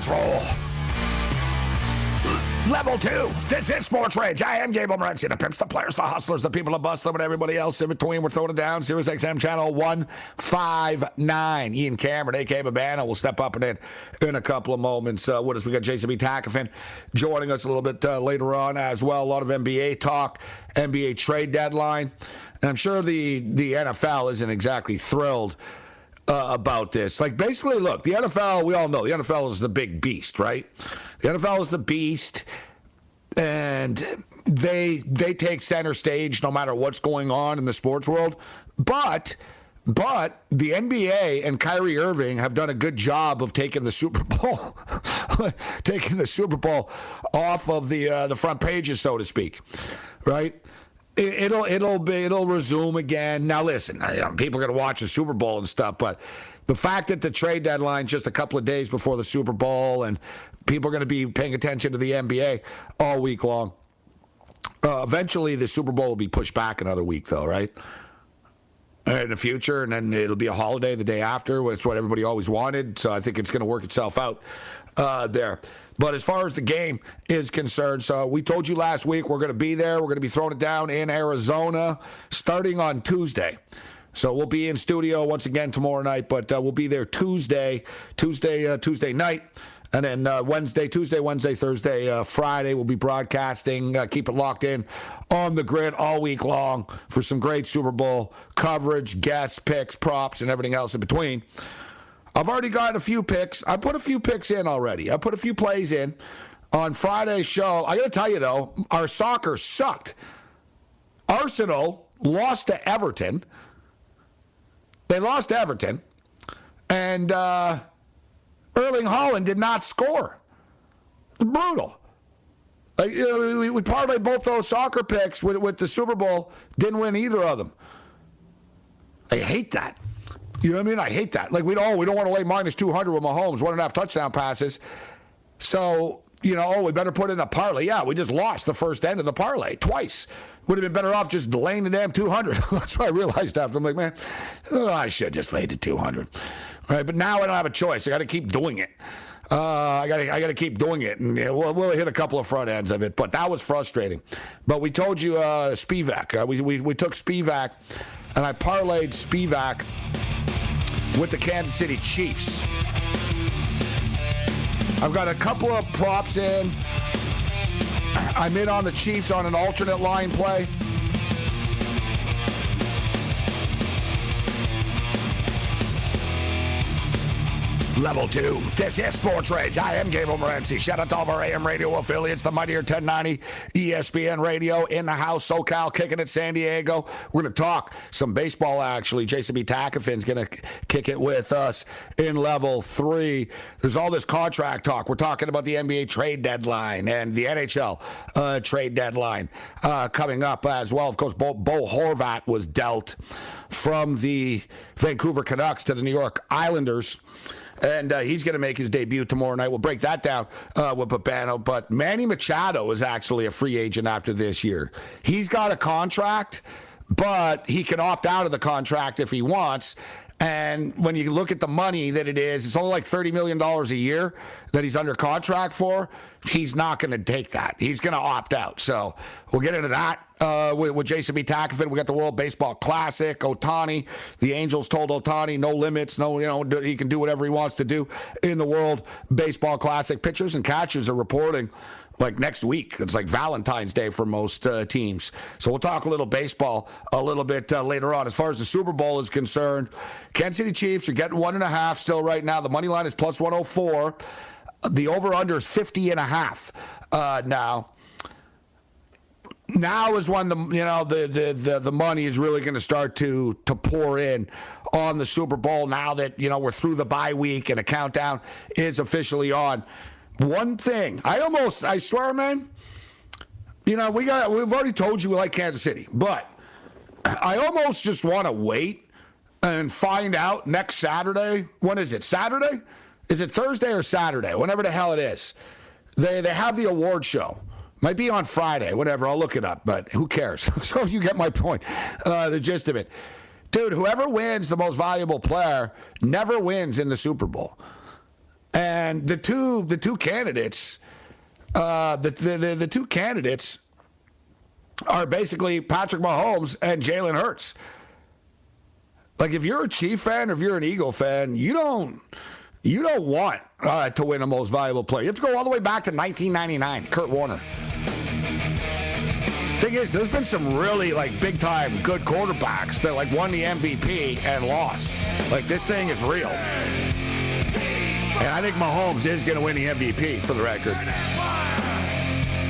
Let's roll. Level two. This is Sports Rage. I am Gabriel Morency, the pimps, the players, the hustlers, the people that bust them, and everybody else in between. We're throwing it down. Sirius XM channel 159. Ian Cameron, A.K. Babano, will step up in it in a couple of moments. Uh, with us, we got Jason B. Takafin joining us a little bit uh, later on as well. A lot of NBA talk, NBA trade deadline. And I'm sure the, the NFL isn't exactly thrilled uh, about this. Like, basically, look, the NFL, we all know the NFL is the big beast, right? The NFL is the beast, and they they take center stage no matter what's going on in the sports world. But but the NBA and Kyrie Irving have done a good job of taking the Super Bowl, taking the Super Bowl off of the uh, the front pages, so to speak, right? It, will it'll be it'll resume again. Now listen, you know, people are going to watch the Super Bowl and stuff, but the fact that the trade deadline just a couple of days before the Super Bowl and people are going to be paying attention to the NBA all week long. Uh, eventually, the Super Bowl will be pushed back another week, though, right? In the future, and then it'll be a holiday the day after. It's what everybody always wanted, so I think it's going to work itself out uh, there. But as far as the game is concerned, so we told you last week we're going to be there. We're going to be throwing it down in Arizona starting on Tuesday. So we'll be in studio once again tomorrow night, but uh, we'll be there Tuesday, Tuesday, uh, Tuesday night. And then uh, Wednesday, Tuesday, Wednesday, Thursday, uh, Friday, we'll be broadcasting. Uh, keep it locked in on the grid all week long for some great Super Bowl coverage, guests, picks, props, and everything else in between. I've already got a few picks. I put a few picks in already. I put a few plays in on Friday's show. I got to tell you, though, our soccer sucked. Arsenal lost to Everton. They lost to Everton. And, uh, Erling Haaland did not score. Brutal. Know, we, we parlayed both those soccer picks with, with the Super Bowl, didn't win either of them. I hate that. You know what I mean? I hate that. Like we don't, we don't want to lay minus 200 with Mahomes, one and a half touchdown passes. So, you know, oh, we better put in a parlay. Yeah, we just lost the first end of the parlay twice. Would have been better off just laying the damn 200. That's what I realized after. I'm like, man, oh, I should just laid the 200. Right, but now I don't have a choice. I got to keep doing it. Uh, I got to I got to keep doing it, and yeah, we'll, we'll hit a couple of front ends of it. But that was frustrating. But we told you uh, Spivac. Uh, we, we we took Spivac, and I parlayed Spivac with the Kansas City Chiefs. I've got a couple of props in. I'm in on the Chiefs on an alternate line play. Level two. This is Sports Rage. I am Gabriel Morency. Shout out to all of our AM radio affiliates, the Mightier 1090, ESPN Radio, in the house, SoCal, kicking it, San Diego. We're going to talk some baseball, actually. Jason B. Takafin's going to kick it with us in level three. There's all this contract talk. We're talking about the NBA trade deadline and the NHL uh, trade deadline uh, coming up as well. Of course, Bo, Bo Horvat was dealt from the Vancouver Canucks to the New York Islanders and uh, he's going to make his debut tomorrow night. We'll break that down uh, with Babano. But Manny Machado is actually a free agent after this year. He's got a contract, but he can opt out of the contract if he wants. And when you look at the money that it is, it's only like $30 million a year that he's under contract for. He's not going to take that. He's going to opt out. So we'll get into that uh, with, with, Jason B. Takafin. We got the World Baseball Classic. Ohtani. The Angels told Ohtani no limits. No, you know, he can do whatever he wants to do in the World Baseball Classic. Pitchers and catchers are reporting like next week. It's like Valentine's Day for most uh, teams. So we'll talk a little baseball a little bit uh, later on. As far as the Super Bowl is concerned, Kansas City Chiefs are getting one and a half still right now. The money line is plus 104. The over under is 50 and a half uh, now. Now is when the you know the the the, the money is really going to start to to pour in on the Super Bowl. Now that you know we're through the bye week and a countdown is officially on one thing. I almost, I swear, man. You know, we got, we've already told you we like Kansas City, but I almost just want to wait and find out next Saturday. When is it? Saturday? Is it Thursday or Saturday? Whenever the hell it is. They they have the award show. Might be on Friday, whatever. I'll look it up, but who cares? so you get my point, uh, the gist of it. Dude, whoever wins the most valuable player never wins in the Super Bowl. And the two the two candidates, uh, the, the, the the two candidates are basically Patrick Mahomes and Jalen Hurts. Like if you're a Chief fan, or if you're an Eagle fan, you don't you don't want uh, to win a most valuable player. You have to go all the way back to 1999, Kurt Warner. Thing is, there's been some really like big time good quarterbacks that like won the MVP and lost. Like this thing is real. And I think Mahomes is going to win the MVP for the record.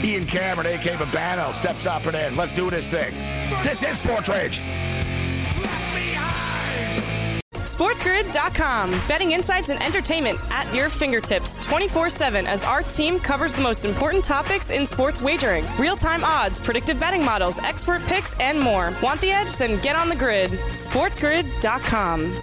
Ian Cameron, A.K. Babano, steps up and in. Let's do this thing. This is Sports Rage. SportsGrid.com. Betting insights and entertainment at your fingertips 24 7 as our team covers the most important topics in sports wagering real time odds, predictive betting models, expert picks, and more. Want the edge? Then get on the grid. SportsGrid.com.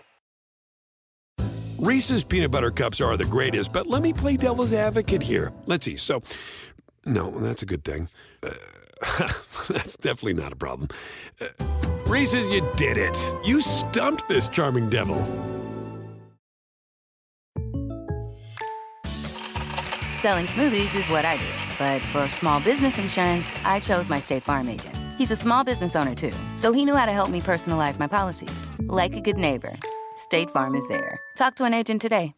Reese's peanut butter cups are the greatest, but let me play devil's advocate here. Let's see. So, no, that's a good thing. Uh, that's definitely not a problem. Uh, Reese's, you did it. You stumped this charming devil. Selling smoothies is what I do, but for small business insurance, I chose my State Farm agent. He's a small business owner too, so he knew how to help me personalize my policies, like a good neighbor. State Farm is there. Talk to an agent today.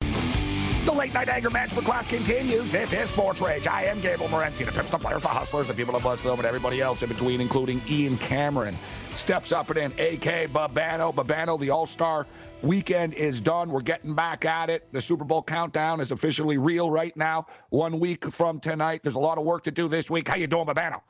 The late night anger management class continues. This is Sports Rage. I am Gabriel Morency. The pimps, the players, the hustlers, the people of Buzzville, and everybody else in between, including Ian Cameron. Steps up and in, AK Babano. Babano, the All Star weekend is done. We're getting back at it. The Super Bowl countdown is officially real right now. One week from tonight. There's a lot of work to do this week. How you doing, Babano?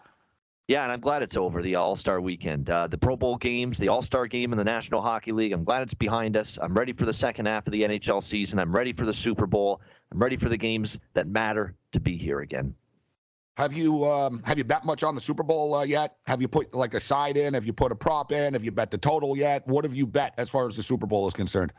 Yeah, and I'm glad it's over, the All Star weekend. Uh, the Pro Bowl games, the All Star game, and the National Hockey League. I'm glad it's behind us. I'm ready for the second half of the NHL season. I'm ready for the Super Bowl. I'm ready for the games that matter to be here again. Have you um, have you bet much on the Super Bowl uh, yet? Have you put like a side in? Have you put a prop in? Have you bet the total yet? What have you bet as far as the Super Bowl is concerned?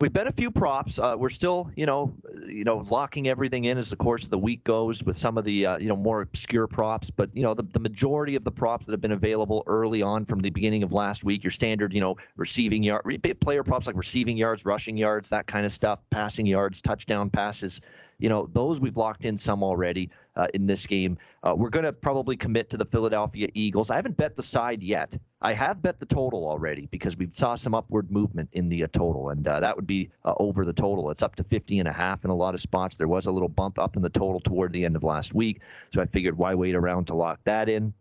We've bet a few props. Uh, we're still, you know, you know, locking everything in as the course of the week goes with some of the, uh, you know, more obscure props. But you know, the, the majority of the props that have been available early on from the beginning of last week, your standard, you know, receiving yard, player props like receiving yards, rushing yards, that kind of stuff, passing yards, touchdown passes you know, those we've locked in some already uh, in this game. Uh, we're going to probably commit to the Philadelphia Eagles. I haven't bet the side yet. I have bet the total already because we saw some upward movement in the uh, total, and uh, that would be uh, over the total. It's up to 50 and a half in a lot of spots. There was a little bump up in the total toward the end of last week, so I figured why wait around to lock that in.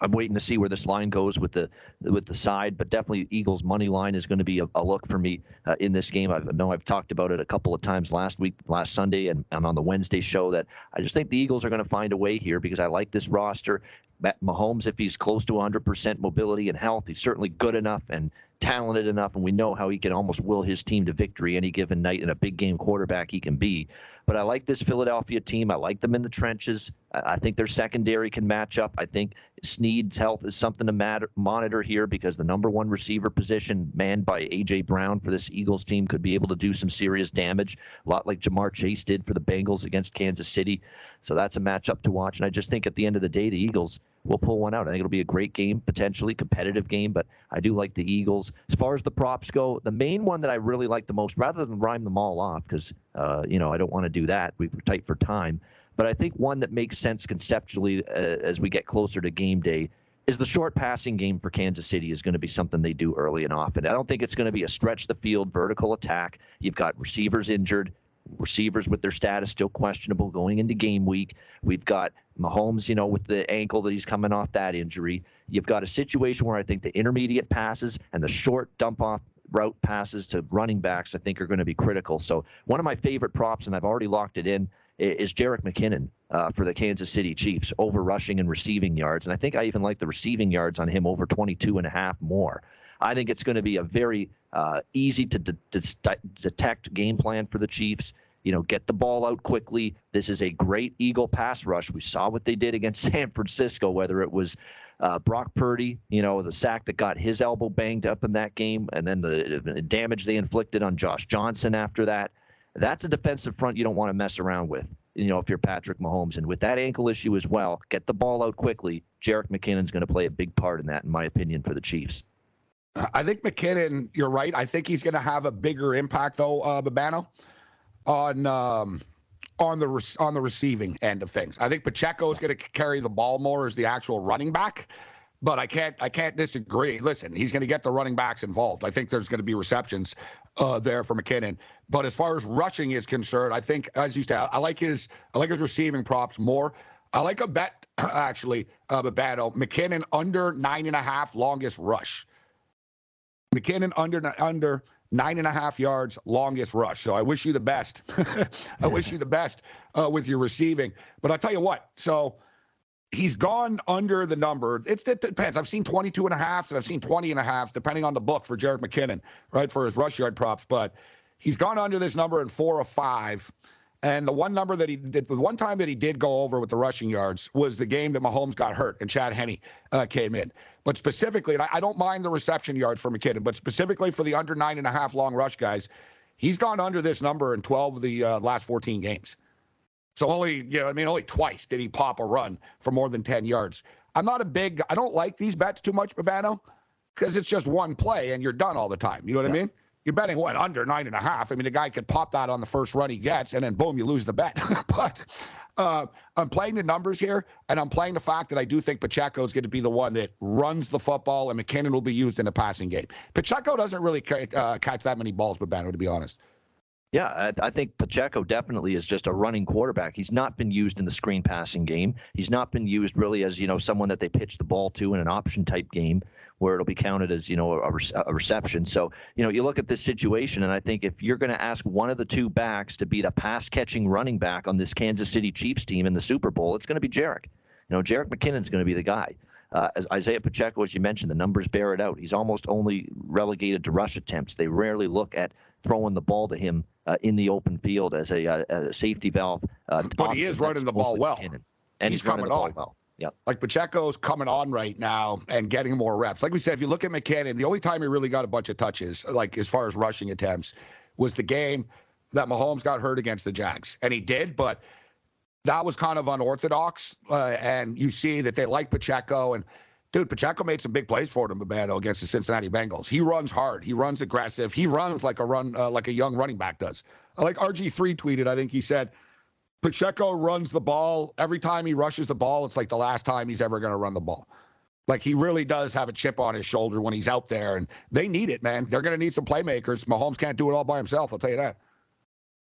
I'm waiting to see where this line goes with the with the side, but definitely Eagles money line is going to be a, a look for me uh, in this game. I know I've talked about it a couple of times last week, last Sunday, and, and on the Wednesday show that I just think the Eagles are going to find a way here because I like this roster. Mahomes, if he's close to 100% mobility and health, he's certainly good enough and talented enough, and we know how he can almost will his team to victory any given night and a big game quarterback he can be. But I like this Philadelphia team. I like them in the trenches. I think their secondary can match up. I think Sneed's health is something to matter, monitor here because the number one receiver position, manned by A.J. Brown for this Eagles team, could be able to do some serious damage, a lot like Ja'Marr Chase did for the Bengals against Kansas City. So that's a matchup to watch. And I just think at the end of the day, the Eagles we'll pull one out. I think it'll be a great game, potentially competitive game, but I do like the Eagles. As far as the props go, the main one that I really like the most, rather than rhyme them all off, because uh, you know I don't want to do that. We're tight for time, but I think one that makes sense conceptually uh, as we get closer to game day is the short passing game for Kansas City is going to be something they do early and often. I don't think it's going to be a stretch the field vertical attack. You've got receivers injured receivers with their status still questionable going into game week. We've got Mahomes, you know, with the ankle that he's coming off that injury. You've got a situation where I think the intermediate passes and the short dump off route passes to running backs, I think, are going to be critical. So one of my favorite props, and I've already locked it in, is Jerick McKinnon uh, for the Kansas City Chiefs over rushing and receiving yards. And I think I even like the receiving yards on him over 22 and a half more. I think it's going to be a very uh, easy to de- de- detect game plan for the Chiefs. You know, get the ball out quickly. This is a great Eagle pass rush. We saw what they did against San Francisco, whether it was uh, Brock Purdy, you know, the sack that got his elbow banged up in that game, and then the, the damage they inflicted on Josh Johnson after that. That's a defensive front you don't want to mess around with you know, if you're Patrick Mahomes. And with that ankle issue as well, get the ball out quickly. Jerick McKinnon's going to play a big part in that, in my opinion, for the Chiefs. I think McKinnon, you're right. I think he's going to have a bigger impact, though, uh, Babano, on um, on the on the receiving end of things. I think Pacheco is going to carry the ball more as the actual running back, but I can't I can't disagree. Listen, he's going to get the running backs involved. I think there's going to be receptions uh, there for McKinnon. But as far as rushing is concerned, I think as you said, I like his I like his receiving props more. I like a bet actually, of uh, Babano McKinnon under nine and a half longest rush. McKinnon under under nine and a half yards, longest rush. So I wish you the best. I wish you the best uh, with your receiving. But I'll tell you what. So he's gone under the number. It's, it depends. I've seen 22 and a half and I've seen 20 and a half, depending on the book for Jerick McKinnon, right, for his rush yard props. But he's gone under this number in four or five. And the one number that he did, the one time that he did go over with the rushing yards was the game that Mahomes got hurt and Chad Henne uh, came in. But specifically, and I, I, don't mind the reception yards for McKinnon, but specifically for the under nine and a half long rush guys, he's gone under this number in 12 of the uh, last 14 games. So only, you know, I mean, only twice did he pop a run for more than 10 yards. I'm not a big, I don't like these bets too much, Babano, because it's just one play and you're done all the time. You know what yeah. I mean? you're betting what under nine and a half. I mean, the guy could pop that on the first run he gets, and then boom, you lose the bet. but uh, I'm playing the numbers here, and I'm playing the fact that I do think Pacheco is going to be the one that runs the football, and McKinnon will be used in the passing game. Pacheco doesn't really uh, catch that many balls, but Banner, to be honest. Yeah, I, I, think Pacheco definitely is just a running quarterback. He's not been used in the screen passing game. He's not been used really as you know someone that they pitch the ball to in an option type game where it'll be counted as you know a, a reception. So you know you look at this situation, and I think if you're going to ask one of the two backs to be the pass catching running back on this Kansas City Chiefs team in the Super Bowl, it's going to be Jerick. You know, Jerick McKinnon's going to be the guy. Uh, as Isaiah Pacheco, as you mentioned, the numbers bear it out. He's almost only relegated to rush attempts. They rarely look at throwing the ball to him uh, in the open field as a, uh, a safety valve. Uh, but he is running the ball well. McKinnon. And he's, he's running the ball on. well. Yep. Like Pacheco's coming on right now and getting more reps. Like we said, if you look at McKinnon, the only time he really got a bunch of touches, like as far as rushing attempts, was the game that Mahomes got hurt against the Jags, and he did, but that was kind of unorthodox. Uh, and you see that they like Pacheco and. Dude, Pacheco made some big plays for them, Babano, against the Cincinnati Bengals. He runs hard. He runs aggressive. He runs like a run, uh, like a young running back does. Like RG3 tweeted, I think he said, Pacheco runs the ball. Every time he rushes the ball, it's like the last time he's ever going to run the ball. Like he really does have a chip on his shoulder when he's out there, and they need it, man. They're going to need some playmakers. Mahomes can't do it all by himself. I'll tell you that.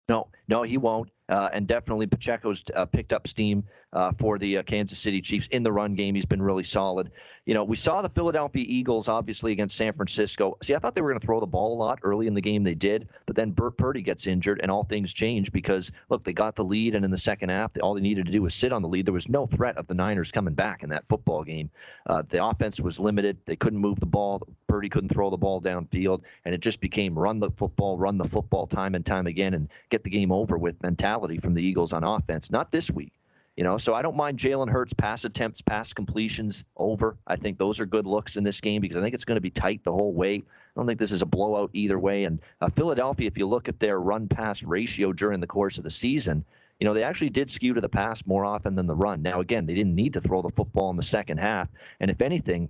No, no, he won't. Uh, and definitely Pacheco's uh, picked up steam uh, for the uh, Kansas City Chiefs in the run game. He's been really solid. You know, we saw the Philadelphia Eagles obviously against San Francisco. See, I thought they were going to throw the ball a lot early in the game. They did, but then Brock Purdy gets injured, and all things change because look, they got the lead, and in the second half, all they needed to do was sit on the lead. There was no threat of the Niners coming back in that football game. Uh, the offense was limited. They couldn't move the ball. Purdy couldn't throw the ball downfield, and it just became run the football, run the football time and time again, and get the game over with mentality from the Eagles on offense. Not this week. You know, so I don't mind Jalen Hurts pass attempts, pass completions over. I think those are good looks in this game because I think it's going to be tight the whole way. I don't think this is a blowout either way. And uh, Philadelphia, if you look at their run pass ratio during the course of the season, you know, they actually did skew to the pass more often than the run. Now, again, they didn't need to throw the football in the second half. And if anything,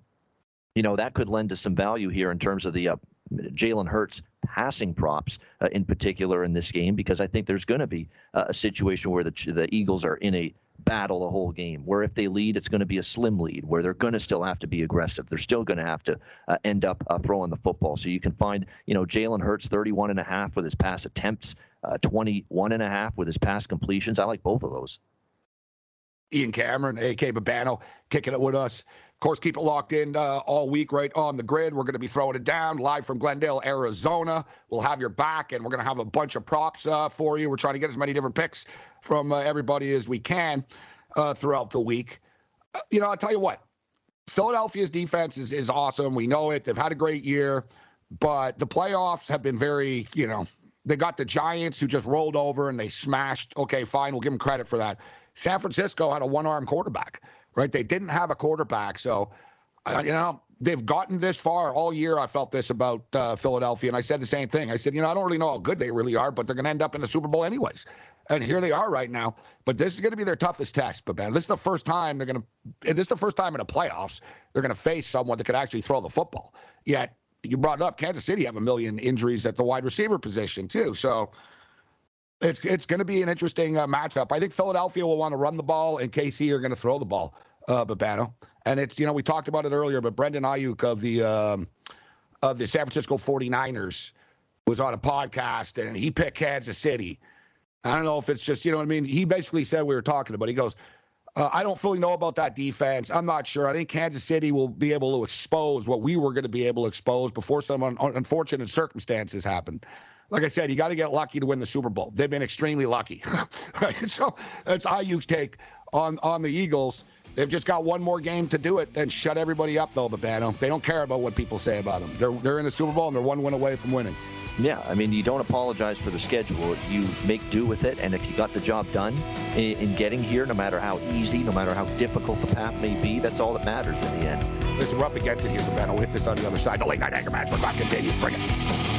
you know, that could lend to some value here in terms of the uh, Jalen Hurts passing props uh, in particular in this game because I think there's going to be uh, a situation where the the Eagles are in a battle the whole game. Where if they lead, it's going to be a slim lead. Where they're going to still have to be aggressive. They're still going to have to uh, end up uh, throwing the football. So you can find, you know, Jalen Hurts 31 and a half with his pass attempts, uh, 21 and a half with his pass completions. I like both of those. Ian Cameron, AK Babano, kicking it with us. Of course, keep it locked in uh, all week right on the grid. We're going to be throwing it down live from Glendale, Arizona. We'll have your back, and we're going to have a bunch of props uh, for you. We're trying to get as many different picks from uh, everybody as we can uh, throughout the week. Uh, you know, I'll tell you what, Philadelphia's defense is, is awesome. We know it. They've had a great year, but the playoffs have been very, you know, they got the Giants who just rolled over and they smashed. Okay, fine. We'll give them credit for that. San Francisco had a one arm quarterback right? They didn't have a quarterback. So, uh, you know, they've gotten this far all year. I felt this about uh, Philadelphia, and I said the same thing. I said, you know, I don't really know how good they really are, but they're going to end up in the Super Bowl anyways. And here they are right now. But this is going to be their toughest test. But man, this is the first time they're going to. This is the first time in the playoffs they're going to face someone that could actually throw the football. Yet you brought up Kansas City have a million injuries at the wide receiver position too. So it's it's going to be an interesting uh, matchup. I think Philadelphia will want to run the ball, and KC are going to throw the ball, uh, Babano. And it's you know we talked about it earlier, but Brandon Aiyuk of the um, of the San Francisco 49ers was on a podcast, and he picked Kansas City. I don't know if it's just you know what I mean. He basically said we were talking about. He goes, uh, I don't fully know about that defense. I'm not sure. I think Kansas City will be able to expose what we were going to be able to expose before some un- unfortunate circumstances happened like I said, you got to get lucky to win the Super Bowl. They've been extremely lucky. right? So that's Aiyuk's take on on the Eagles. They've just got one more game to do it and shut everybody up, though, Babano. They don't care about what people say about them. They're, they're in the Super Bowl and they're one win away from winning. Yeah, I mean, you don't apologize for the schedule. You make do with it, and if you got the job done in, in getting here, no matter how easy, no matter how difficult the path may be, that's all that matters in the end. Listen, we're up against it here, Babano. We'll hit this on the other side. The late night anger match. Let's continue. Bring it.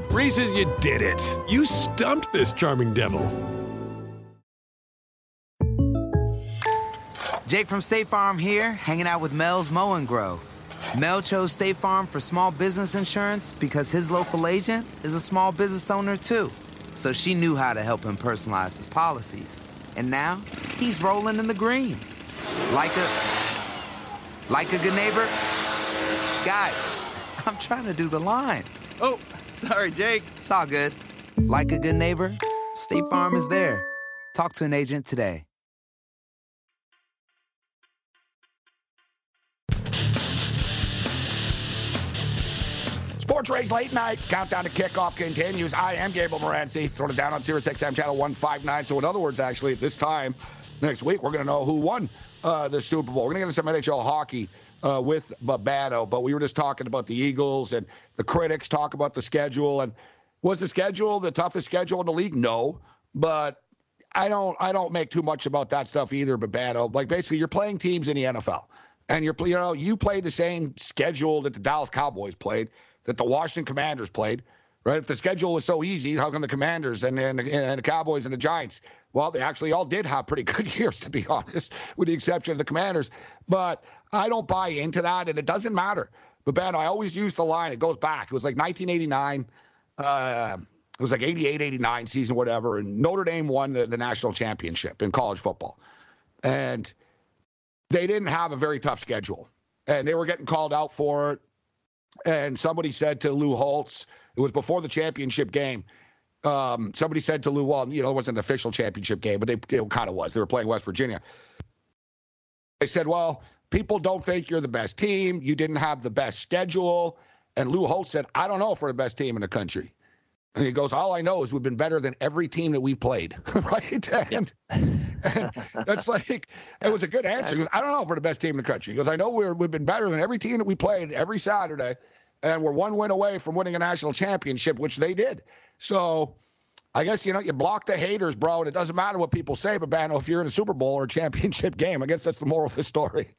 Reese's, you did it. You stumped this charming devil. Jake from State Farm here, hanging out with Mel's Mow and Grow. Mel chose State Farm for small business insurance because his local agent is a small business owner too. So she knew how to help him personalize his policies. And now he's rolling in the green. Like a like a good neighbor. Guys, I'm trying to do the line. Oh, sorry, Jake. It's all good. Like a good neighbor, State Farm is there. Talk to an agent today. Sports Rage Late Night Countdown to Kickoff continues. I am Gabriel Morency. Throwing it down on Sirius XM Channel 159. So, in other words, actually, this time next week, we're going to know who won uh, the Super Bowl. We're going to get into some NHL hockey uh, with Babano, but we were just talking about the Eagles and the critics talk about the schedule. And was the schedule the toughest schedule in the league? No, but I don't I don't make too much about that stuff either. Babano, like basically, you're playing teams in the NFL, and you're you know you played the same schedule that the Dallas Cowboys played, that the Washington Commanders played. Right? If the schedule was so easy, how come the Commanders and, and, and the Cowboys and the Giants? Well, they actually all did have pretty good years, to be honest, with the exception of the Commanders. But I don't buy into that, and it doesn't matter. But Ben, I always use the line. It goes back. It was like 1989. Uh, it was like 88, 89 season, whatever. And Notre Dame won the, the national championship in college football. And they didn't have a very tough schedule. And they were getting called out for it. And somebody said to Lou Holtz, it was before the championship game. Um, somebody said to Lou, well, you know, it wasn't an official championship game, but they, it kind of was. They were playing West Virginia. They said, well, people don't think you're the best team. You didn't have the best schedule. And Lou Holtz said, I don't know if we're the best team in the country. And he goes, All I know is we've been better than every team that we've played. right? And, and, that's like, it was a good answer. He goes, I don't know if we're the best team in the country. He goes, I know we're, we've been better than every team that we played every Saturday. And we're one win away from winning a national championship, which they did. So I guess, you know, you block the haters, bro. And it doesn't matter what people say, but, man, if you're in a Super Bowl or a championship game, I guess that's the moral of the story.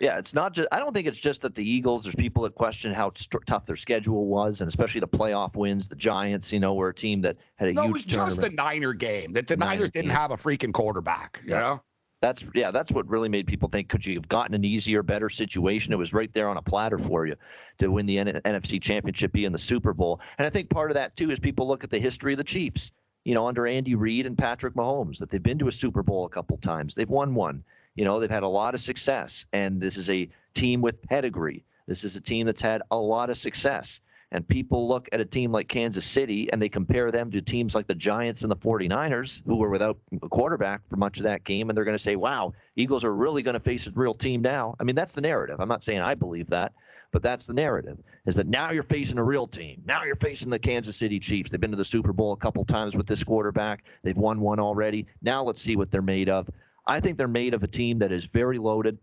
Yeah, it's not just. I don't think it's just that the Eagles. There's people that question how st- tough their schedule was, and especially the playoff wins. The Giants, you know, were a team that had a no, huge. it was just the Niner game that the Niner Niners didn't game. have a freaking quarterback. You Yeah. know, That's yeah, that's what really made people think. Could you have gotten an easier, better situation? It was right there on a platter for you to win the N- NFC Championship, be in the Super Bowl. And I think part of that too is people look at the history of the Chiefs. You know, under Andy Reid and Patrick Mahomes, that they've been to a Super Bowl a couple times. They've won one. You know, they've had a lot of success, and this is a team with pedigree. This is a team that's had a lot of success. And people look at a team like Kansas City and they compare them to teams like the Giants and the 49ers, who were without a quarterback for much of that game. And they're going to say, wow, Eagles are really going to face a real team now. I mean, that's the narrative. I'm not saying I believe that, but that's the narrative is that now you're facing a real team. Now you're facing the Kansas City Chiefs. They've been to the Super Bowl a couple times with this quarterback, they've won one already. Now let's see what they're made of. I think they're made of a team that is very loaded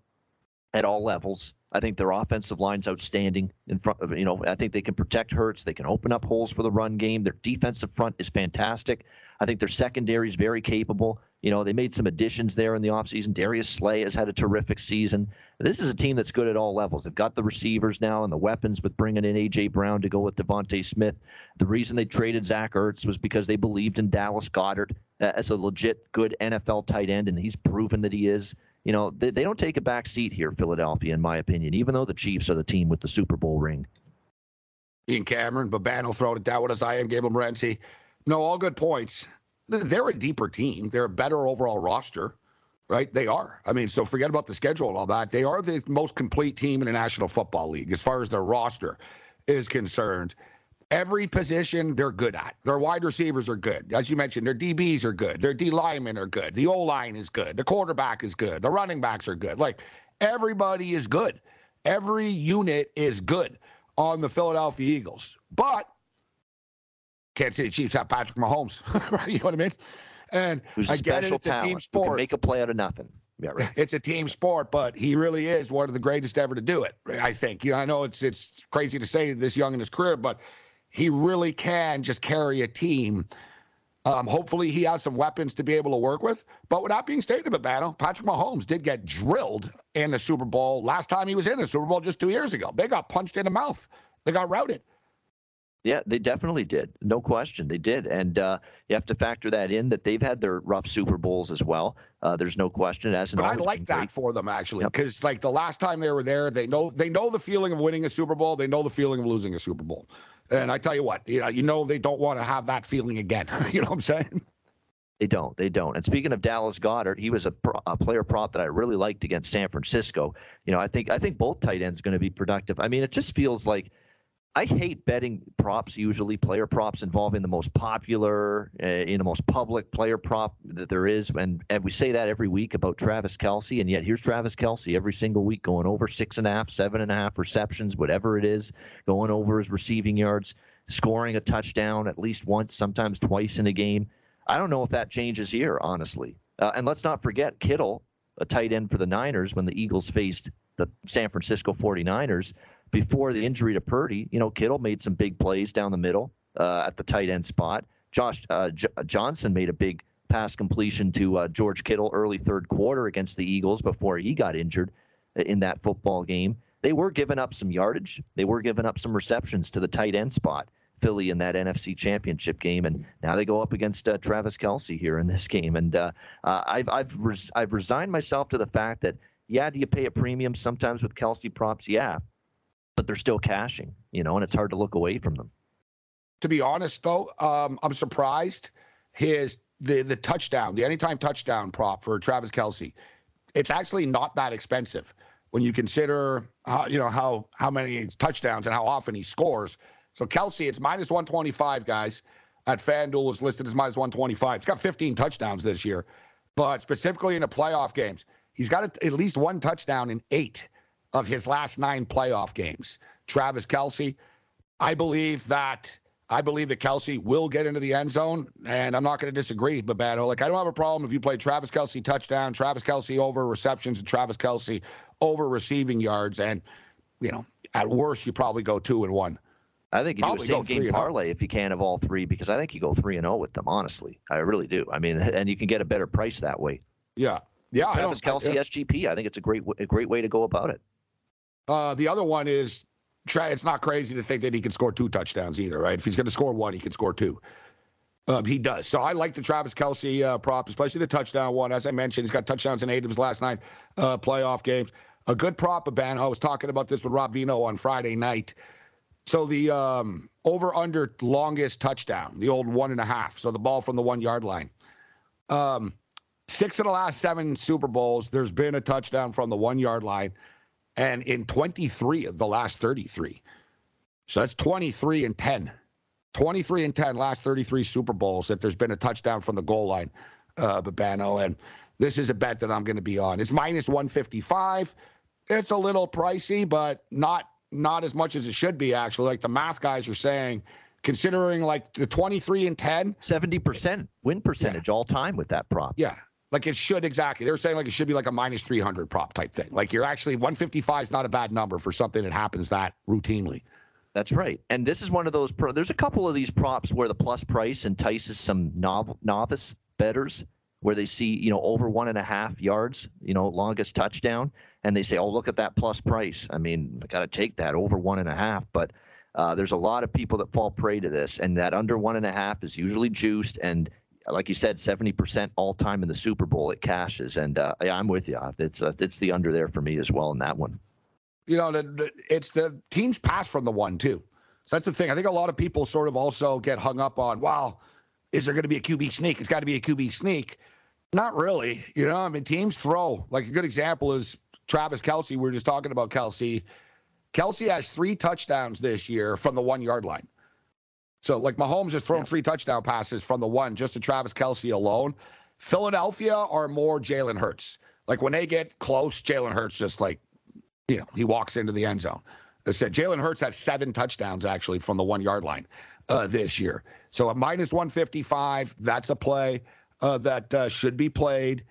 at all levels. I think their offensive line's outstanding in front of you know, I think they can protect Hurts, they can open up holes for the run game. Their defensive front is fantastic. I think their secondary is very capable. You know, they made some additions there in the offseason. Darius Slay has had a terrific season. This is a team that's good at all levels. They've got the receivers now and the weapons with bringing in A.J. Brown to go with DeVonta Smith. The reason they traded Zach Ertz was because they believed in Dallas Goedert uh, as a legit good NFL tight end, and he's proven that he is. You know, they, they don't take a back seat here, Philadelphia, in my opinion, even though the Chiefs are the team with the Super Bowl ring. Ian Cameron, Babano throwing it down with us. I am Gabriel Morency. No, all good points. They're a deeper team. They're a better overall roster, right? They are. I mean, so forget about the schedule and all that. They are the most complete team in the National Football League as far as their roster is concerned. Every position they're good at. Their wide receivers are good. As you mentioned, their DBs are good. Their D linemen are good. The O line is good. The quarterback is good. The running backs are good. Like everybody is good. Every unit is good on the Philadelphia Eagles. But Kansas City Chiefs have Patrick Mahomes, right? You know what I mean? And Who's a I get it, special it's a team sport. make a play out of nothing. Yeah, right. It's a team sport, but he really is one of the greatest ever to do it. I think. You know, I know it's it's crazy to say this young in his career, but he really can just carry a team. Um, hopefully, he has some weapons to be able to work with. But without being stated of a battle, Patrick Mahomes did get drilled in the Super Bowl last time he was in the Super Bowl just two years ago. They got punched in the mouth. They got routed. Yeah, they definitely did. No question, they did, and uh, you have to factor that in that they've had their rough Super Bowls as well. Uh, there's no question. As but I like that great. for them actually, because yep. like the last time they were there, they know they know the feeling of winning a Super Bowl. They know the feeling of losing a Super Bowl. And I tell you what, you know, you know they don't want to have that feeling again. you know what I'm saying? They don't. They don't. And speaking of Dallas Goedert, he was a, pro, a, player prop that I really liked against San Francisco. You know, I think I think both tight ends going to be productive. I mean, it just feels like I hate betting props usually, player props involving the most popular, uh, in the most public player prop that there is. And, and we say that every week about Travis Kelce. And yet here's Travis Kelce every single week going over six and a half, seven and a half receptions, whatever it is, going over his receiving yards, scoring a touchdown at least once, sometimes twice in a game. I don't know if that changes here, honestly. Uh, and let's not forget Kittle, a tight end for the Niners when the Eagles faced the San Francisco 49ers before the injury to Purdy, you know, Kittle made some big plays down the middle uh, at the tight end spot. Josh uh, J- Johnson made a big pass completion to uh, George Kittle early third quarter against the Eagles before he got injured in that football game. They were giving up some yardage. They were giving up some receptions to the tight end spot. Philly in that NFC Championship game, and now they go up against uh, Travis Kelce here in this game. And uh, uh, I've I've res- I've resigned myself to the fact that yeah, do you pay a premium sometimes with Kelce props? Yeah, but they're still cashing, you know, and it's hard to look away from them. To be honest, though, um, I'm surprised his the the touchdown, the anytime touchdown prop for Travis Kelce. it's actually not that expensive when you consider how, you know how how many touchdowns and how often he scores. So Kelce, it's minus 125, guys. At FanDuel is listed as minus 125. He's got 15 touchdowns this year, but specifically in the playoff games, he's got at least one touchdown in eight of his last nine playoff games. Travis Kelce, I believe that I believe that Kelce will get into the end zone, and I'm not going to disagree, Babano. Like I don't have a problem if you play Travis Kelce touchdown, Travis Kelce over receptions, and Travis Kelce over receiving yards, and you know at worst you probably go two and one. I think you probably do a same game oh. parlay if you can of all three because I think you go three and zero oh with them. Honestly, I really do. I mean, and you can get a better price that way. Yeah, yeah. Travis Kelce yeah. SGP. I think it's a great a great way to go about it. Uh, the other one is it's not crazy to think that he can score two touchdowns either, right? If he's going to score one, he can score two. Um, he does. So I like the Travis Kelce uh, prop, especially the touchdown one. As I mentioned, he's got touchdowns in eight of his last nine uh, playoff games. A good prop, Ben. I was talking about this with Rob Vino on Friday night. So the um, over under longest touchdown, the old one and a half. So the ball from the one yard line. Um, six of the last seven Super Bowls, there's been a touchdown from the one yard line and in 23 of the last 33. So that's 23 and 10. 23 and 10 last 33 Super Bowls that there's been a touchdown from the goal line, uh, Babano. And this is a bet that I'm going to be on. It's minus 155. It's a little pricey, but not not as much as it should be actually. Like the math guys are saying, considering like the 23 and 10, 70% win percentage yeah. all time with that prop. Yeah. Like it should exactly. They're saying like it should be like a minus 300 prop type thing. Like you're actually 155 is not a bad number for something that happens that routinely. That's right. And this is one of those. Pro- there's a couple of these props where the plus price entices some nov- novice betters, where they see you know over one and a half yards, you know longest touchdown, and they say, oh look at that plus price. I mean, I got to take that over one and a half. But uh, there's a lot of people that fall prey to this, and that under one and a half is usually juiced, and like you said, 70% all time in the Super Bowl, it cashes. And uh, yeah, I'm with you. It's, uh, it's the under there for me as well in that one. You know, the, the, it's the teams pass from the one, too. So that's the thing. I think a lot of people sort of also get hung up on, wow, is there going to be a QB sneak? It's got to be a QB sneak. Not really. You know, I mean, teams throw. Like a good example is Travis Kelce. We were just talking about Kelce. Kelce has three touchdowns this year from the one yard line. So like Mahomes has thrown yeah. three touchdown passes from the one just to Travis Kelce alone. Philadelphia are more Jalen Hurts. Like when they get close, Jalen Hurts just like, you know, he walks into the end zone. They said Jalen Hurts has seven touchdowns actually from the one yard line uh, this year. So a minus 155, that's a play uh, that uh, should be played.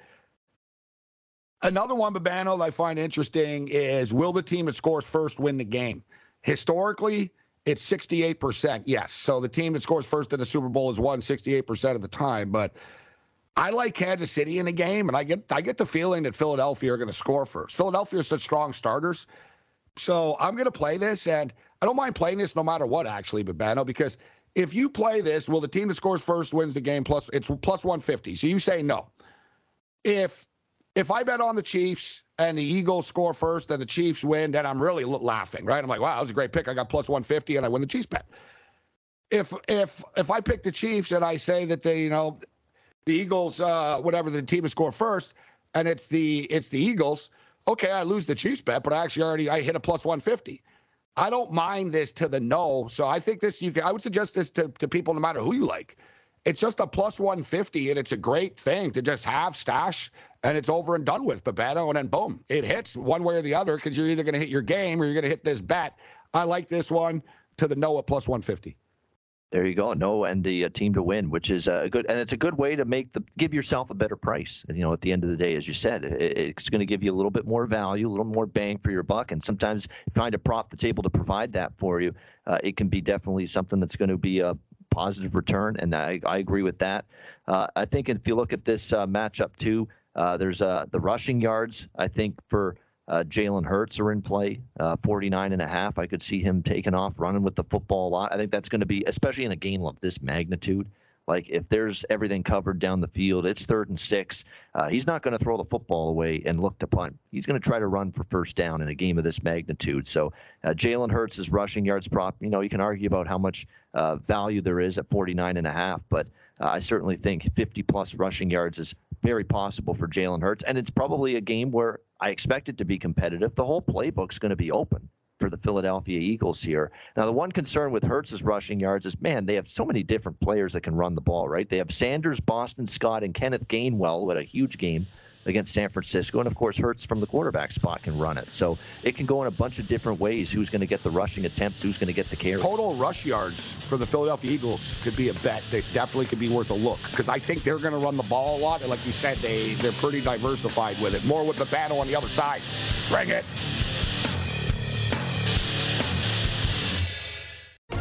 Another one, Babano, that I find interesting is will the team that scores first win the game? Historically, it's 68%. Yes. So the team that scores first in the Super Bowl has won 68% of the time. But I like Kansas City in the game, and I get I get the feeling that Philadelphia are going to score first. Philadelphia is such strong starters So I'm going to play this, and I don't mind playing this no matter what, actually, Babano, because if you play this, well, the team that scores first wins the game. Plus, it's plus 150. So you say no. If if I bet on the Chiefs and the Eagles score first and the Chiefs win, then I'm really laughing, right? I'm like, wow, that was a great pick. I got plus 150 and I win the Chiefs bet. If if if I pick the Chiefs and I say that they, you know, the Eagles, uh, whatever the team score first, and it's the it's the Eagles, okay, I lose the Chiefs bet, but I actually already I hit a plus 150. I don't mind this to the no. So I think this you can, I would suggest this to, to people no matter who you like. It's just a plus 150, and it's a great thing to just have stash, and it's over and done with. Babano, and then boom, it hits one way or the other because you're either going to hit your game or you're going to hit this bat. I like this one to the Noah plus 150. There you go. No, and the uh, team to win, which is a good, and it's a good way to make the give yourself a better price. You know, at the end of the day, as you said, it, it's going to give you a little bit more value, a little more bang for your buck, and sometimes find a prop that's able to provide that for you. Uh, it can be definitely something that's going to be a positive return, and I, I agree with that. Uh, I think if you look at this uh, matchup too, uh, there's uh, the rushing yards. I think for uh, Jalen Hurts are in play, uh, 49 and a half. I could see him taking off, running with the football a lot. I think that's going to be, especially in a game of this magnitude. Like if there's everything covered down the field, it's third and six. Uh, he's not going to throw the football away and look to punt. He's going to try to run for first down in a game of this magnitude. So uh, Jalen Hurts' rushing yards prop. You know, you can argue about how much uh, value there is at 49 and a half, but uh, I certainly think 50 plus rushing yards is very possible for Jalen Hurts, and it's probably a game where I expect it to be competitive. The whole playbook's going to be open for the Philadelphia Eagles here. Now, the one concern with Hurts' rushing yards is, man, they have so many different players that can run the ball, right? They have Sanders, Boston Scott, and Kenneth Gainwell, with a huge game against San Francisco. And of course, Hurts from the quarterback spot can run it. So it can go in a bunch of different ways. Who's going to get the rushing attempts? Who's going to get the carries? Total rush yards for the Philadelphia Eagles could be a bet. They definitely could be worth a look because I think they're going to run the ball a lot. And like you said, they, they're pretty diversified with it. More with the battle on the other side. Bring it.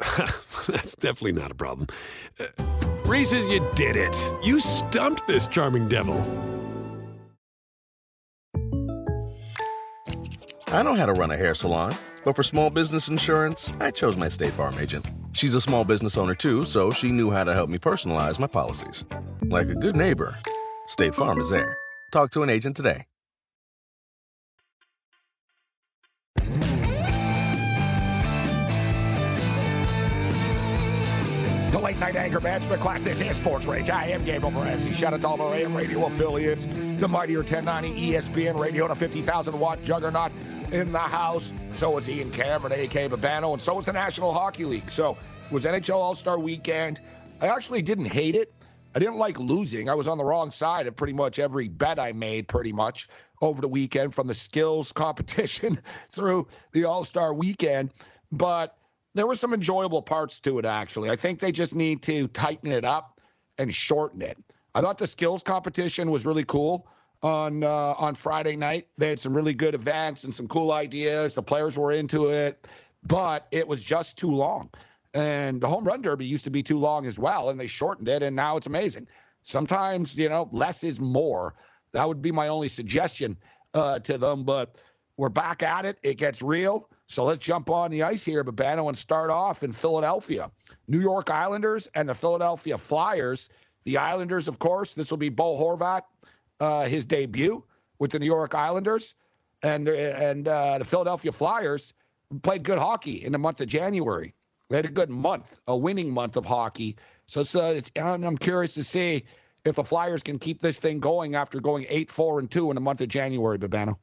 That's definitely not a problem. Uh, Reese's, you did it. You stumped this charming devil. I know how to run a hair salon, but for small business insurance, I chose my State Farm agent. She's a small business owner too, so she knew how to help me personalize my policies. Like a good neighbor, State Farm is there. Talk to an agent today. Late night anger management class. This is Sports Rage. I am Gabriel Morency. Shout out to all our AM radio affiliates. The mightier 1090 ESPN radio and a 50,000 watt juggernaut in the house. So is Ian Cameron, A.K. Babano, and so is the National Hockey League. So it was NHL All Star Weekend. I actually didn't hate it. I didn't like losing. I was on the wrong side of pretty much every bet I made, pretty much over the weekend, from the skills competition through the All Star weekend. But there were some enjoyable parts to it, actually. I think they just need to tighten it up and shorten it. I thought the skills competition was really cool on uh, on Friday night. They had some really good events and some cool ideas. The players were into it, but it was just too long. And the home run derby used to be too long as well, and they shortened it, and now it's amazing. Sometimes, you know, less is more. That would be my only suggestion uh, to them. But we're back at it. It gets real. So let's jump on the ice here, Babano, and start off in Philadelphia. New York Islanders and the Philadelphia Flyers. The Islanders, of course, this will be Bo Horvat, uh, his debut with the New York Islanders, and and uh, the Philadelphia Flyers played good hockey in the month of January. They had a good month, a winning month of hockey. So uh, it's I'm curious to see if the Flyers can keep this thing going after going eight, four, and two in the month of January, Babano.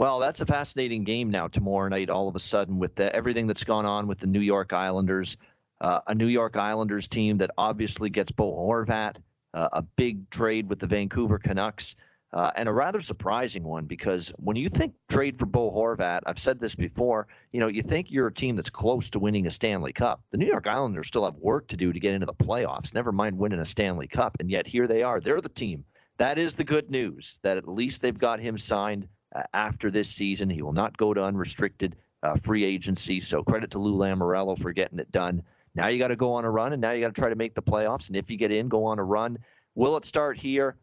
Well, that's a fascinating game now tomorrow night. All of a sudden, with the, everything that's gone on with the New York Islanders, uh, a New York Islanders team that obviously gets Bo Horvat, uh, a big trade with the Vancouver Canucks, uh, and a rather surprising one because when you think trade for Bo Horvat, I've said this before, you know, you think you're a team that's close to winning a Stanley Cup. The New York Islanders still have work to do to get into the playoffs. Never mind winning a Stanley Cup, and yet here they are. They're the team. That is the good news. That at least they've got him signed uh, after this season. He will not go to unrestricted uh, free agency. So credit to Lou Lamoriello for getting it done. Now you got to go on a run, and now you got to try to make the playoffs. And if you get in, go on a run. Will it start here?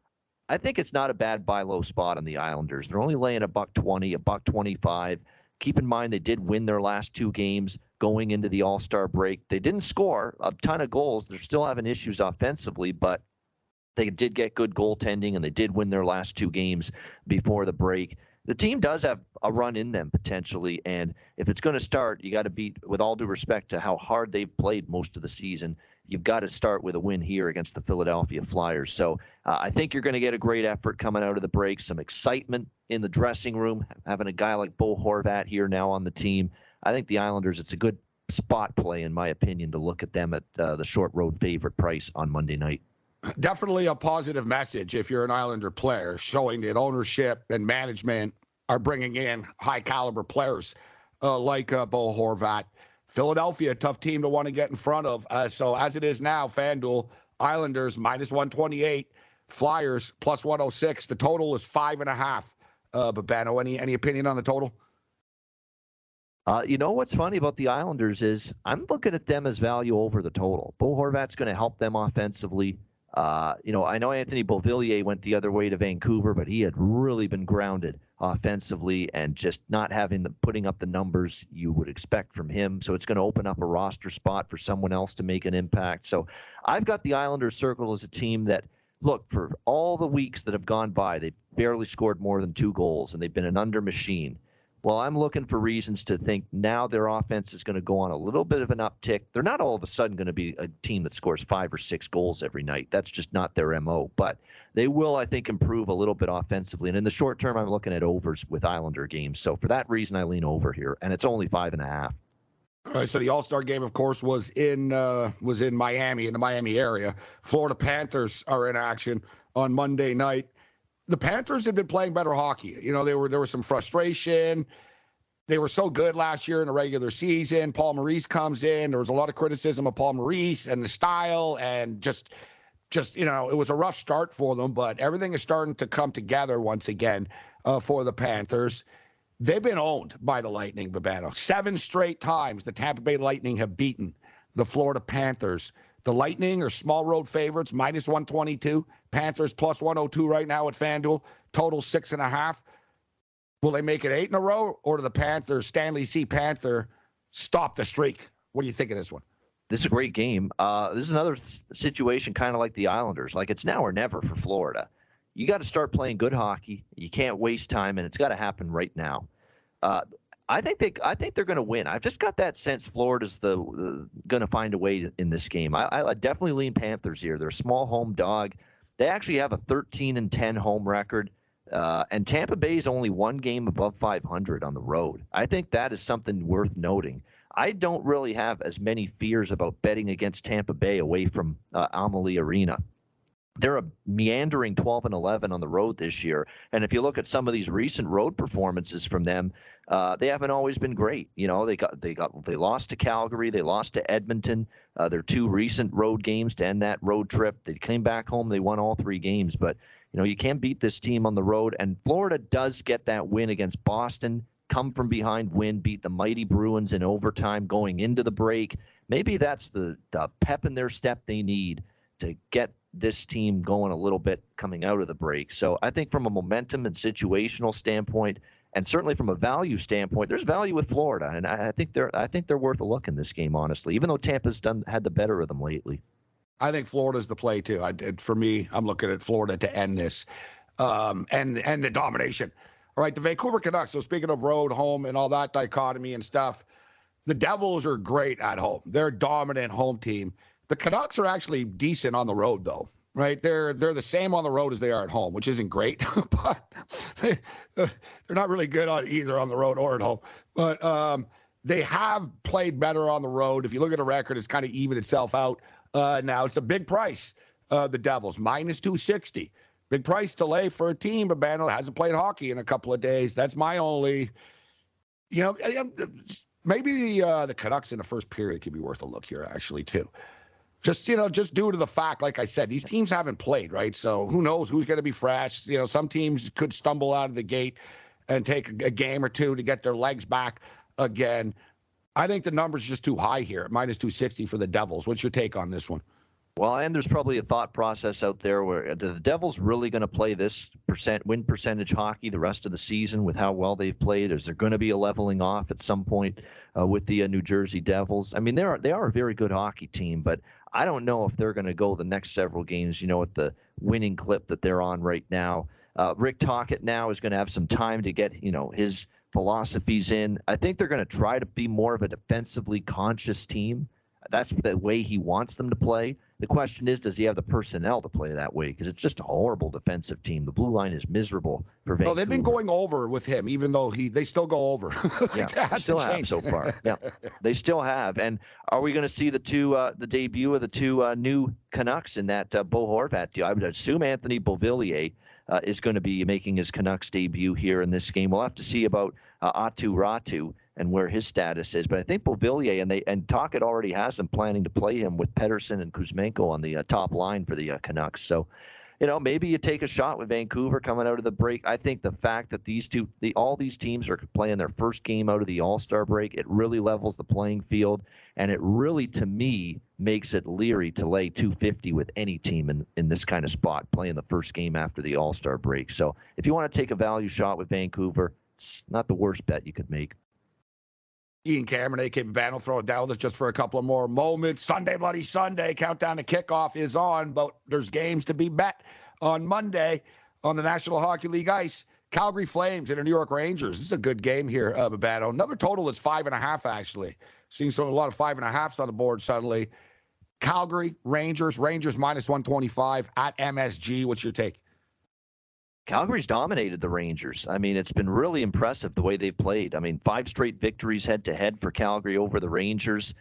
I think it's not a bad buy low spot on the Islanders. They're only laying a buck twenty, a buck twenty-five. Keep in mind they did win their last two games going into the All Star break. They didn't score a ton of goals. They're still having issues offensively, but they did get good goaltending and they did win their last two games before the break the team does have a run in them potentially, and if it's going to start, you got to beat. With all due respect to how hard they've played most of the season, you've got to start with a win here against the Philadelphia Flyers. So uh, I think you're going to get a great effort coming out of the break, some excitement in the dressing room, having a guy like Bo Horvat here now on the team. I think the Islanders, it's a good spot play, in my opinion, to look at them at uh, the short road favorite price on Monday night definitely a positive message if you're an Islander player, showing that ownership and management are bringing in high caliber players uh, like uh, Bo Horvat. Philadelphia, a tough team to want to get in front of. Uh, so as it is now, FanDuel Islanders minus 128, Flyers plus 106. The total is five and a half. Uh, Babano, any any opinion on the total? Uh, you know what's funny about the Islanders is I'm looking at them as value over the total. Bo Horvat's going to help them offensively. Uh, you know, I know Anthony Beauvillier went the other way to Vancouver, but he had really been grounded offensively and just not having the putting up the numbers you would expect from him. So it's going to open up a roster spot for someone else to make an impact. So I've got the Islanders circled as a team that look for all the weeks that have gone by, they've barely scored more than two goals and they've been an under machine. Well, I'm looking for reasons to think now their offense is going to go on a little bit of an uptick. They're not all of a sudden going to be a team that scores five or six goals every night. That's just not their MO. But they will, I think, improve a little bit offensively. And in the short term, I'm looking at overs with Islander games. So for that reason, I lean over here. And it's only five and a half. All right, so the All Star game, of course, was in uh, was in Miami, in the Miami area. Florida Panthers are in action on Monday night the Panthers have been playing better hockey. You know, there were there was some frustration. They were so good last year in the regular season. Paul Maurice comes in. There was a lot of criticism of Paul Maurice and the style and just just you know it was a rough start for them, but everything is starting to come together once again uh, for the Panthers. They've been owned by the Lightning, Babano. Seven straight times the Tampa Bay Lightning have beaten the Florida Panthers. The Lightning are small road favorites, minus 122. Panthers plus 102 right now at FanDuel. Total six and a half. Will they make it eight in a row, or do the Panthers, Stanley C. Panther, stop the streak? What do you think of this one? This is a great game. Uh, this is another situation kind of like the Islanders. Like it's now or never for Florida. You got to start playing good hockey. You can't waste time, and it's got to happen right now. Uh, I think they I think they're going to win. I've just got that sense Florida's the, the going to find a way in this game. I, I definitely lean Panthers here. They're a small home dog. They actually have a 13 and 10 home record. Uh, and Tampa Bay is only one game above 500 on the road. I think that is something worth noting. I don't really have as many fears about betting against Tampa Bay away from uh, Amalie Arena they're a meandering 12 and 11 on the road this year. And if you look at some of these recent road performances from them, uh, they haven't always been great. You know, they got they got they lost to Calgary, they lost to Edmonton. Uh, their two recent road games to end that road trip. They came back home, they won all three games. But you know, you can't beat this team on the road. And Florida does get that win against Boston. Come from behind win, beat the mighty Bruins in overtime going into the break. Maybe that's the, the pep in their step they need to get this team going a little bit coming out of the break. So I think from a momentum and situational standpoint, and certainly from a value standpoint, there's value with Florida, and I, I think they're I think they're worth a look in this game, honestly. Even though Tampa's done had the better of them lately. I think Florida's the play too. I, for me, I'm looking at Florida to end this, um, and and the domination. All right, the Vancouver Canucks. So speaking of road, home, and all that dichotomy and stuff, the Devils are great at home. They're a dominant home team. The Canucks are actually decent on the road, though. Right? They're they're the same on the road as they are at home, which isn't great, but they, they're not really good on either on the road or at home. But um, they have played better on the road. If you look at the record, it's kind of evened itself out. Uh, now it's a big price. Uh, the Devils minus two sixty. Big price to lay for a team, but hasn't played hockey in a couple of days. That's my only, you know, maybe the uh, the Canucks in the first period could be worth a look here, actually, too. Just you know, just due to the fact, like I said, these teams haven't played, right? So who knows who's going to be fresh? You know, some teams could stumble out of the gate and take a, game or two to get their legs back again. I think the number's just too high here, minus 260 for the Devils. What's your take on this one? Well, and there's probably a thought process out there where the Devils really going to play this percent win percentage hockey the rest of the season with how well they've played? Is there going to be a leveling off at some point uh, with the uh, New Jersey Devils? I mean, they are they are a very good hockey team, but I don't know if they're going to go the next several games, you know, at the winning clip that they're on right now. Uh, Rick Tocchet now is going to have some time to get, you know, his philosophies in. I think they're going to try to be more of a defensively conscious team. That's the way he wants them to play. The question is, does he have the personnel to play that way? Because it's just a horrible defensive team. The blue line is miserable for Vancouver. No, they've been going over with him, even though he they still go over. yeah, they still have so far. Yeah, they still have. And are we going to see the two uh, the debut of the two uh, new Canucks in that uh, Bo Horvat deal? I would assume Anthony Beauvillier uh, is going to be making his Canucks debut here in this game. We'll have to see about uh, Aatu Räty and where his status is. But I think Beauvillier and they and Tocchet already has them planning to play him with Pettersson and Kuzmenko on the uh, top line for the uh, Canucks. So, you know, maybe you take a shot with Vancouver coming out of the break. I think the fact that these two, the, all these teams are playing their first game out of the All Star break, it really levels the playing field, and it really, to me, makes it leery to lay 250 with any team in in this kind of spot playing the first game after the All Star break. So, if you want to take a value shot with Vancouver, it's not the worst bet you could make. Ian Cameron, AK will throw it down with us just for a couple of more moments. Sunday, Bloody Sunday, countdown to kickoff is on, but there's games to be bet on Monday on the National Hockey League ice. Calgary Flames and the New York Rangers. This is a good game here, uh, Babano. Another total is five and a half, actually. Seeing some a lot of five and a halfs on the board suddenly. Calgary, Rangers, Rangers minus 125 at MSG. What's your take? Calgary's dominated the Rangers. I mean, it's been really impressive the way they've played. I mean, five straight victories head to head for Calgary over the Rangers.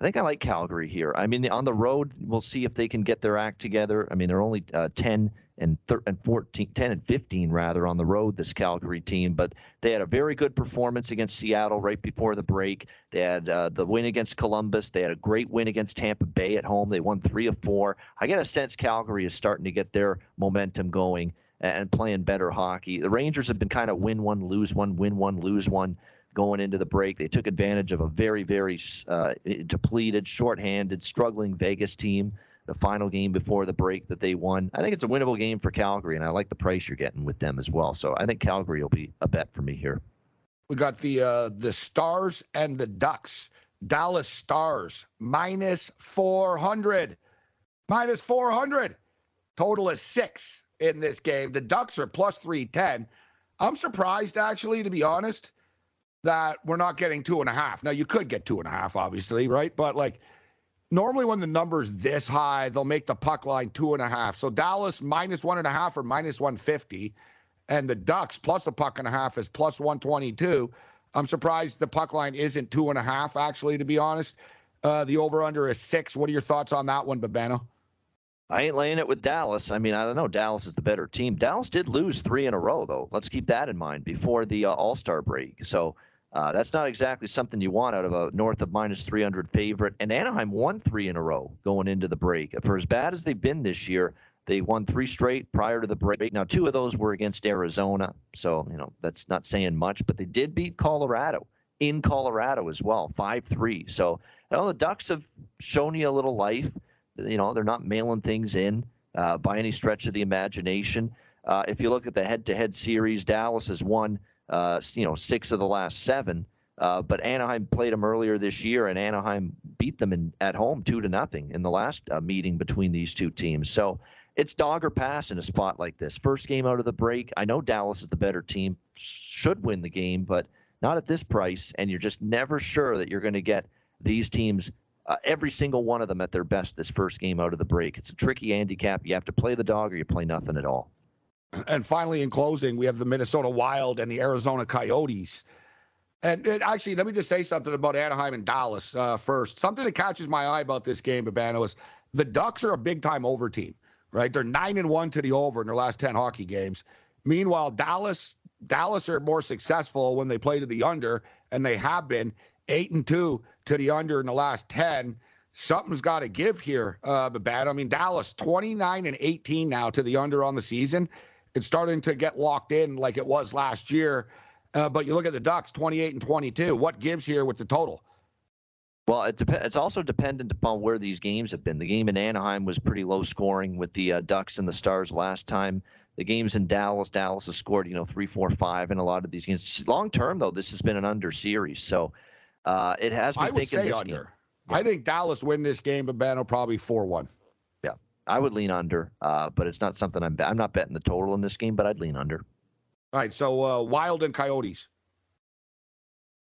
I think I like Calgary here. I mean, on the road, we'll see if they can get their act together. I mean, they're only uh, 10 and, thir- and 14, 10 and 15 rather on the road, this Calgary team, but they had a very good performance against Seattle right before the break. They had uh, the win against Columbus. They had a great win against Tampa Bay at home. They won three of four. I get a sense Calgary is starting to get their momentum going and playing better hockey. The Rangers have been kind of win one, lose one, win one, lose one going into the break. They took advantage of a very, very uh, depleted, shorthanded, struggling Vegas team. The final game before the break that they won. I think it's a winnable game for Calgary, and I like the price you're getting with them as well. So I think Calgary will be a bet for me here. We got the uh, the Stars and the Ducks. Dallas Stars minus 400. Minus 400. Total is six in this game. The Ducks are plus 310. I'm surprised, actually, to be honest, that we're not getting two and a half. Now, you could get two and a half, obviously, right? But like, normally when the number's this high, they'll make the puck line two and a half. So Dallas minus one and a half or minus 150. And the Ducks plus a puck and a half is plus 122. I'm surprised the puck line isn't two and a half, actually, to be honest. Uh, the over under is six. What are your thoughts on that one, Babano? I ain't laying it with Dallas. I mean, I don't know. Dallas is the better team. Dallas did lose three in a row, though. Let's keep that in mind before the uh, All Star break. So uh, that's not exactly something you want out of a north of minus 300 favorite. And Anaheim won three in a row going into the break. For as bad as they've been this year, they won three straight prior to the break. Now, two of those were against Arizona. So, you know, that's not saying much, but they did beat Colorado in Colorado as well, 5 3. So, you know, the Ducks have shown you a little life. You know, they're not mailing things in uh, by any stretch of the imagination. Uh, if you look at the head-to-head series, Dallas has won, uh, you know, six of the last seven. Uh, but Anaheim played them earlier this year, and Anaheim beat them in, at home two to nothing in the last uh, meeting between these two teams. So it's dog or pass in a spot like this. First game out of the break. I know Dallas is the better team, should win the game, but not at this price, and you're just never sure that you're going to get these teams. Uh, every single one of them at their best this first game out of the break. It's a tricky handicap. You have to play the dog or you play nothing at all. And finally, in closing, we have the Minnesota Wild and the Arizona Coyotes. And, actually, let me just say something about Anaheim and Dallas uh, first. Something that catches my eye about this game, Babano, is the Ducks are a big time over team, right? They're nine and one to the over in their last ten hockey games. Meanwhile, Dallas Dallas are more successful when they play to the under, and they have been eight and two to the under in the last ten. Something's got to give here, uh, Babano. I mean, Dallas twenty nine and eighteen now to the under on the season. It's starting to get locked in like it was last year. Uh, but you look at the Ducks, 28 and 22. What gives here with the total? Well, it dep- it's also dependent upon where these games have been. The game in Anaheim was pretty low scoring with the uh, Ducks and the Stars last time. The games in Dallas, Dallas has scored, you know, three, four, five in a lot of these games. Long term, though, this has been an under series. So uh, it has me I would thinking say this under. I think Dallas win this game, Babano, probably 4 1. Yeah, I would lean under, uh, but it's not something I'm. I'm not betting the total in this game, but I'd lean under. All right, so uh, Wild and Coyotes.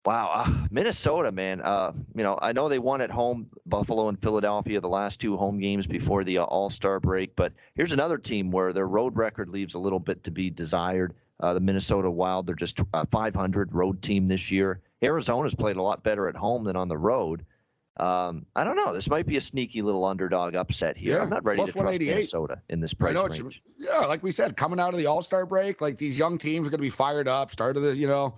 Wow, uh, Minnesota, man. Uh, you know, I know they won at home, Buffalo and Philadelphia, the last two home games before the uh, All Star break. But here's another team where their road record leaves a little bit to be desired. Uh, the Minnesota Wild, they're just a 500 road team this year. Arizona's played a lot better at home than on the road. Um, I don't know. This might be a sneaky little underdog upset here. Yeah, I'm not ready to trust 188. Minnesota in this price range. yeah, like we said, coming out of the All Star break, like these young teams are going to be fired up. Start of the, you know,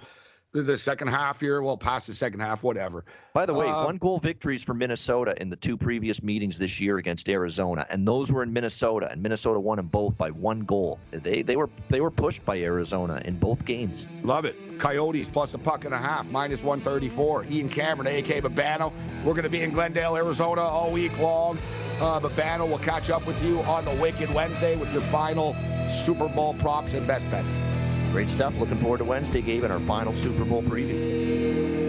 the, the second half here. Well, past the second half, whatever. By the way, Uh, one goal victories for Minnesota in the two previous meetings this year against Arizona, and those were in Minnesota, and Minnesota won them both by one goal. They they were they were pushed by Arizona in both games. Love it. Coyotes plus a puck and a half, minus 134. Ian Cameron, AK Babano. We're going to be in Glendale, Arizona all week long. Uh, Babano will catch up with you on the Wicked Wednesday with your final Super Bowl props and best bets. Great stuff. Looking forward to Wednesday, Gabe, and our final Super Bowl preview.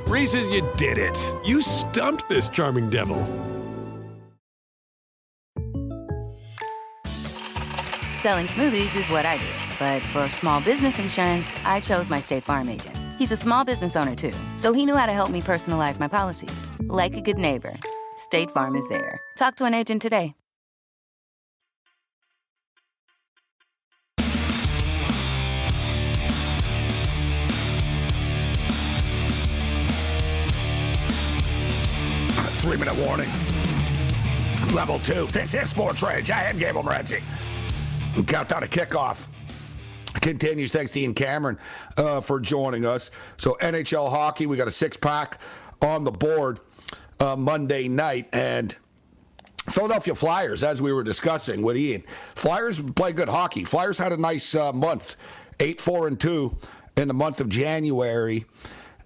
Reese's, you did it. You stumped this charming devil. Selling smoothies is what I do, but for small business insurance, I chose my State Farm agent. He's a small business owner too, so he knew how to help me personalize my policies. Like a good neighbor, State Farm is there. Talk to an agent today. Three minute warning. Level two. This is Sports Rage. I am Gabriel Morency. Countdown to kickoff continues. Thanks to Ian Cameron uh, for joining us. So, NHL hockey, we got a six pack on the board uh, Monday night. And Philadelphia Flyers, as we were discussing with Ian, Flyers play good hockey. Flyers had a nice uh, month, eight four and two in the month of January,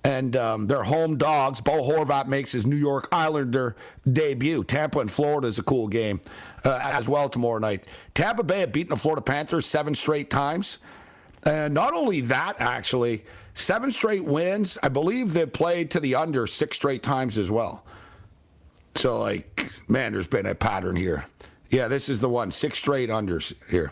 and um, they're home dogs. Bo Horvat makes his New York Islander debut. Tampa and Florida is a cool game uh, as well tomorrow night. Tampa Bay have beaten the Florida Panthers seven straight times. And not only that, actually, seven straight wins. I believe they've played to the under six straight times as well. So, like, man, there's been a pattern here. Yeah, this is the one. Six straight unders here.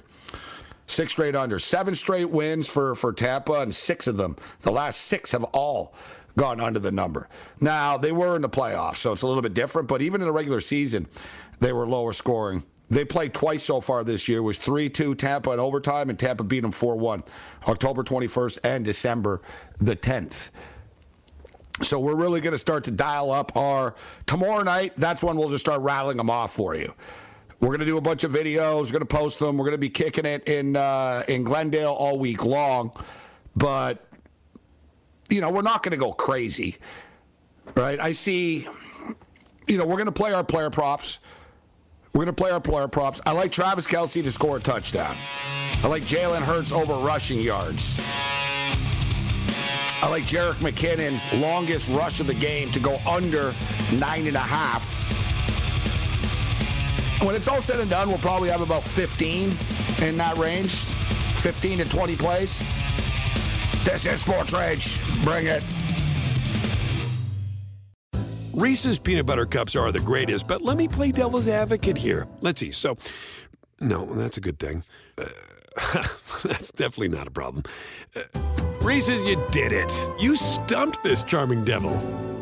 Six straight under, Seven straight wins for, for Tampa, and six of them, the last six have all gone under the number. Now, they were in the playoffs, so it's a little bit different, but even in the regular season, they were lower scoring They played twice so far this year. It was 3 2 Tampa in overtime, and Tampa beat them 4 1 October 21st and December the 10th. So we're really going to start to dial up our tomorrow night. That's when we'll just start rattling them off for you. We're going to do a bunch of videos. We're going to post them. We're going to be kicking it in uh, in Glendale all week long, but you know we're not going to go crazy, right? I see. You know we're going to play our player props. We're going to play our player props. I like Travis Kelce to score a touchdown. I like Jalen Hurts over rushing yards. I like Jerick McKinnon's longest rush of the game to go under nine and a half. When it's all said and done, we'll probably have about 15 in that range 15 to 20 plays. This is Sports Rage. Bring it. Reese's peanut butter cups are the greatest, but let me play devil's advocate here. Let's see. So, no, that's a good thing. Uh, that's definitely not a problem. Uh, Reese's, you did it. You stumped this charming devil.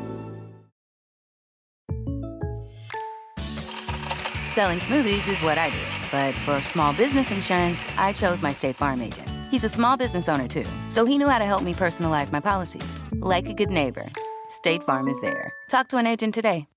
Selling smoothies is what I do, but for small business insurance, I chose my State Farm agent. He's a small business owner too, so he knew how to help me personalize my policies. Like a good neighbor, State Farm is there. Talk to an agent today.